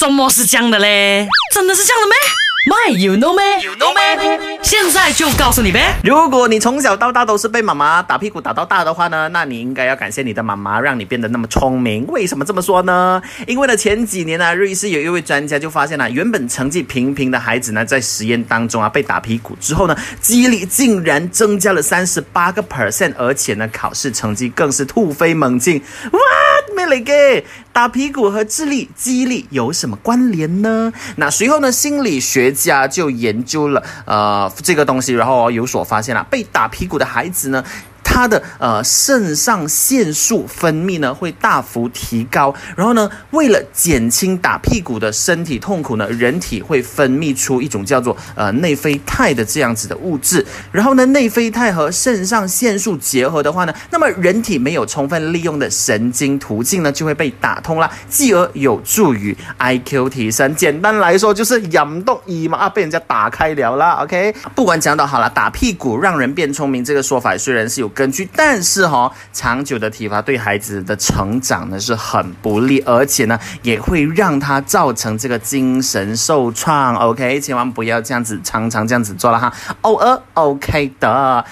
怎么是这样的嘞？真的是这样的咩？My you know me, you know me？现在就告诉你呗。如果你从小到大都是被妈妈打屁股打到大的话呢，那你应该要感谢你的妈妈，让你变得那么聪明。为什么这么说呢？因为呢，前几年呢，瑞士有一位专家就发现了，原本成绩平平的孩子呢，在实验当中啊，被打屁股之后呢，记忆力竟然增加了三十八个 percent，而且呢，考试成绩更是突飞猛进。哇！嚟嘅？打屁股和智力、记忆力有什么关联呢？那随后呢，心理学家就研究了呃这个东西，然后有所发现了，被打屁股的孩子呢。它的呃肾上腺素分泌呢会大幅提高，然后呢，为了减轻打屁股的身体痛苦呢，人体会分泌出一种叫做呃内啡肽的这样子的物质，然后呢，内啡肽和肾上腺素结合的话呢，那么人体没有充分利用的神经途径呢就会被打通了，继而有助于 IQ 提升。简单来说就是眼动一嘛啊被人家打开了啦。OK，不管讲到好了，打屁股让人变聪明这个说法虽然是有。根据，但是哈，长久的体罚对孩子的成长呢是很不利，而且呢也会让他造成这个精神受创。OK，千万不要这样子，常常这样子做了哈，偶尔 OK 的。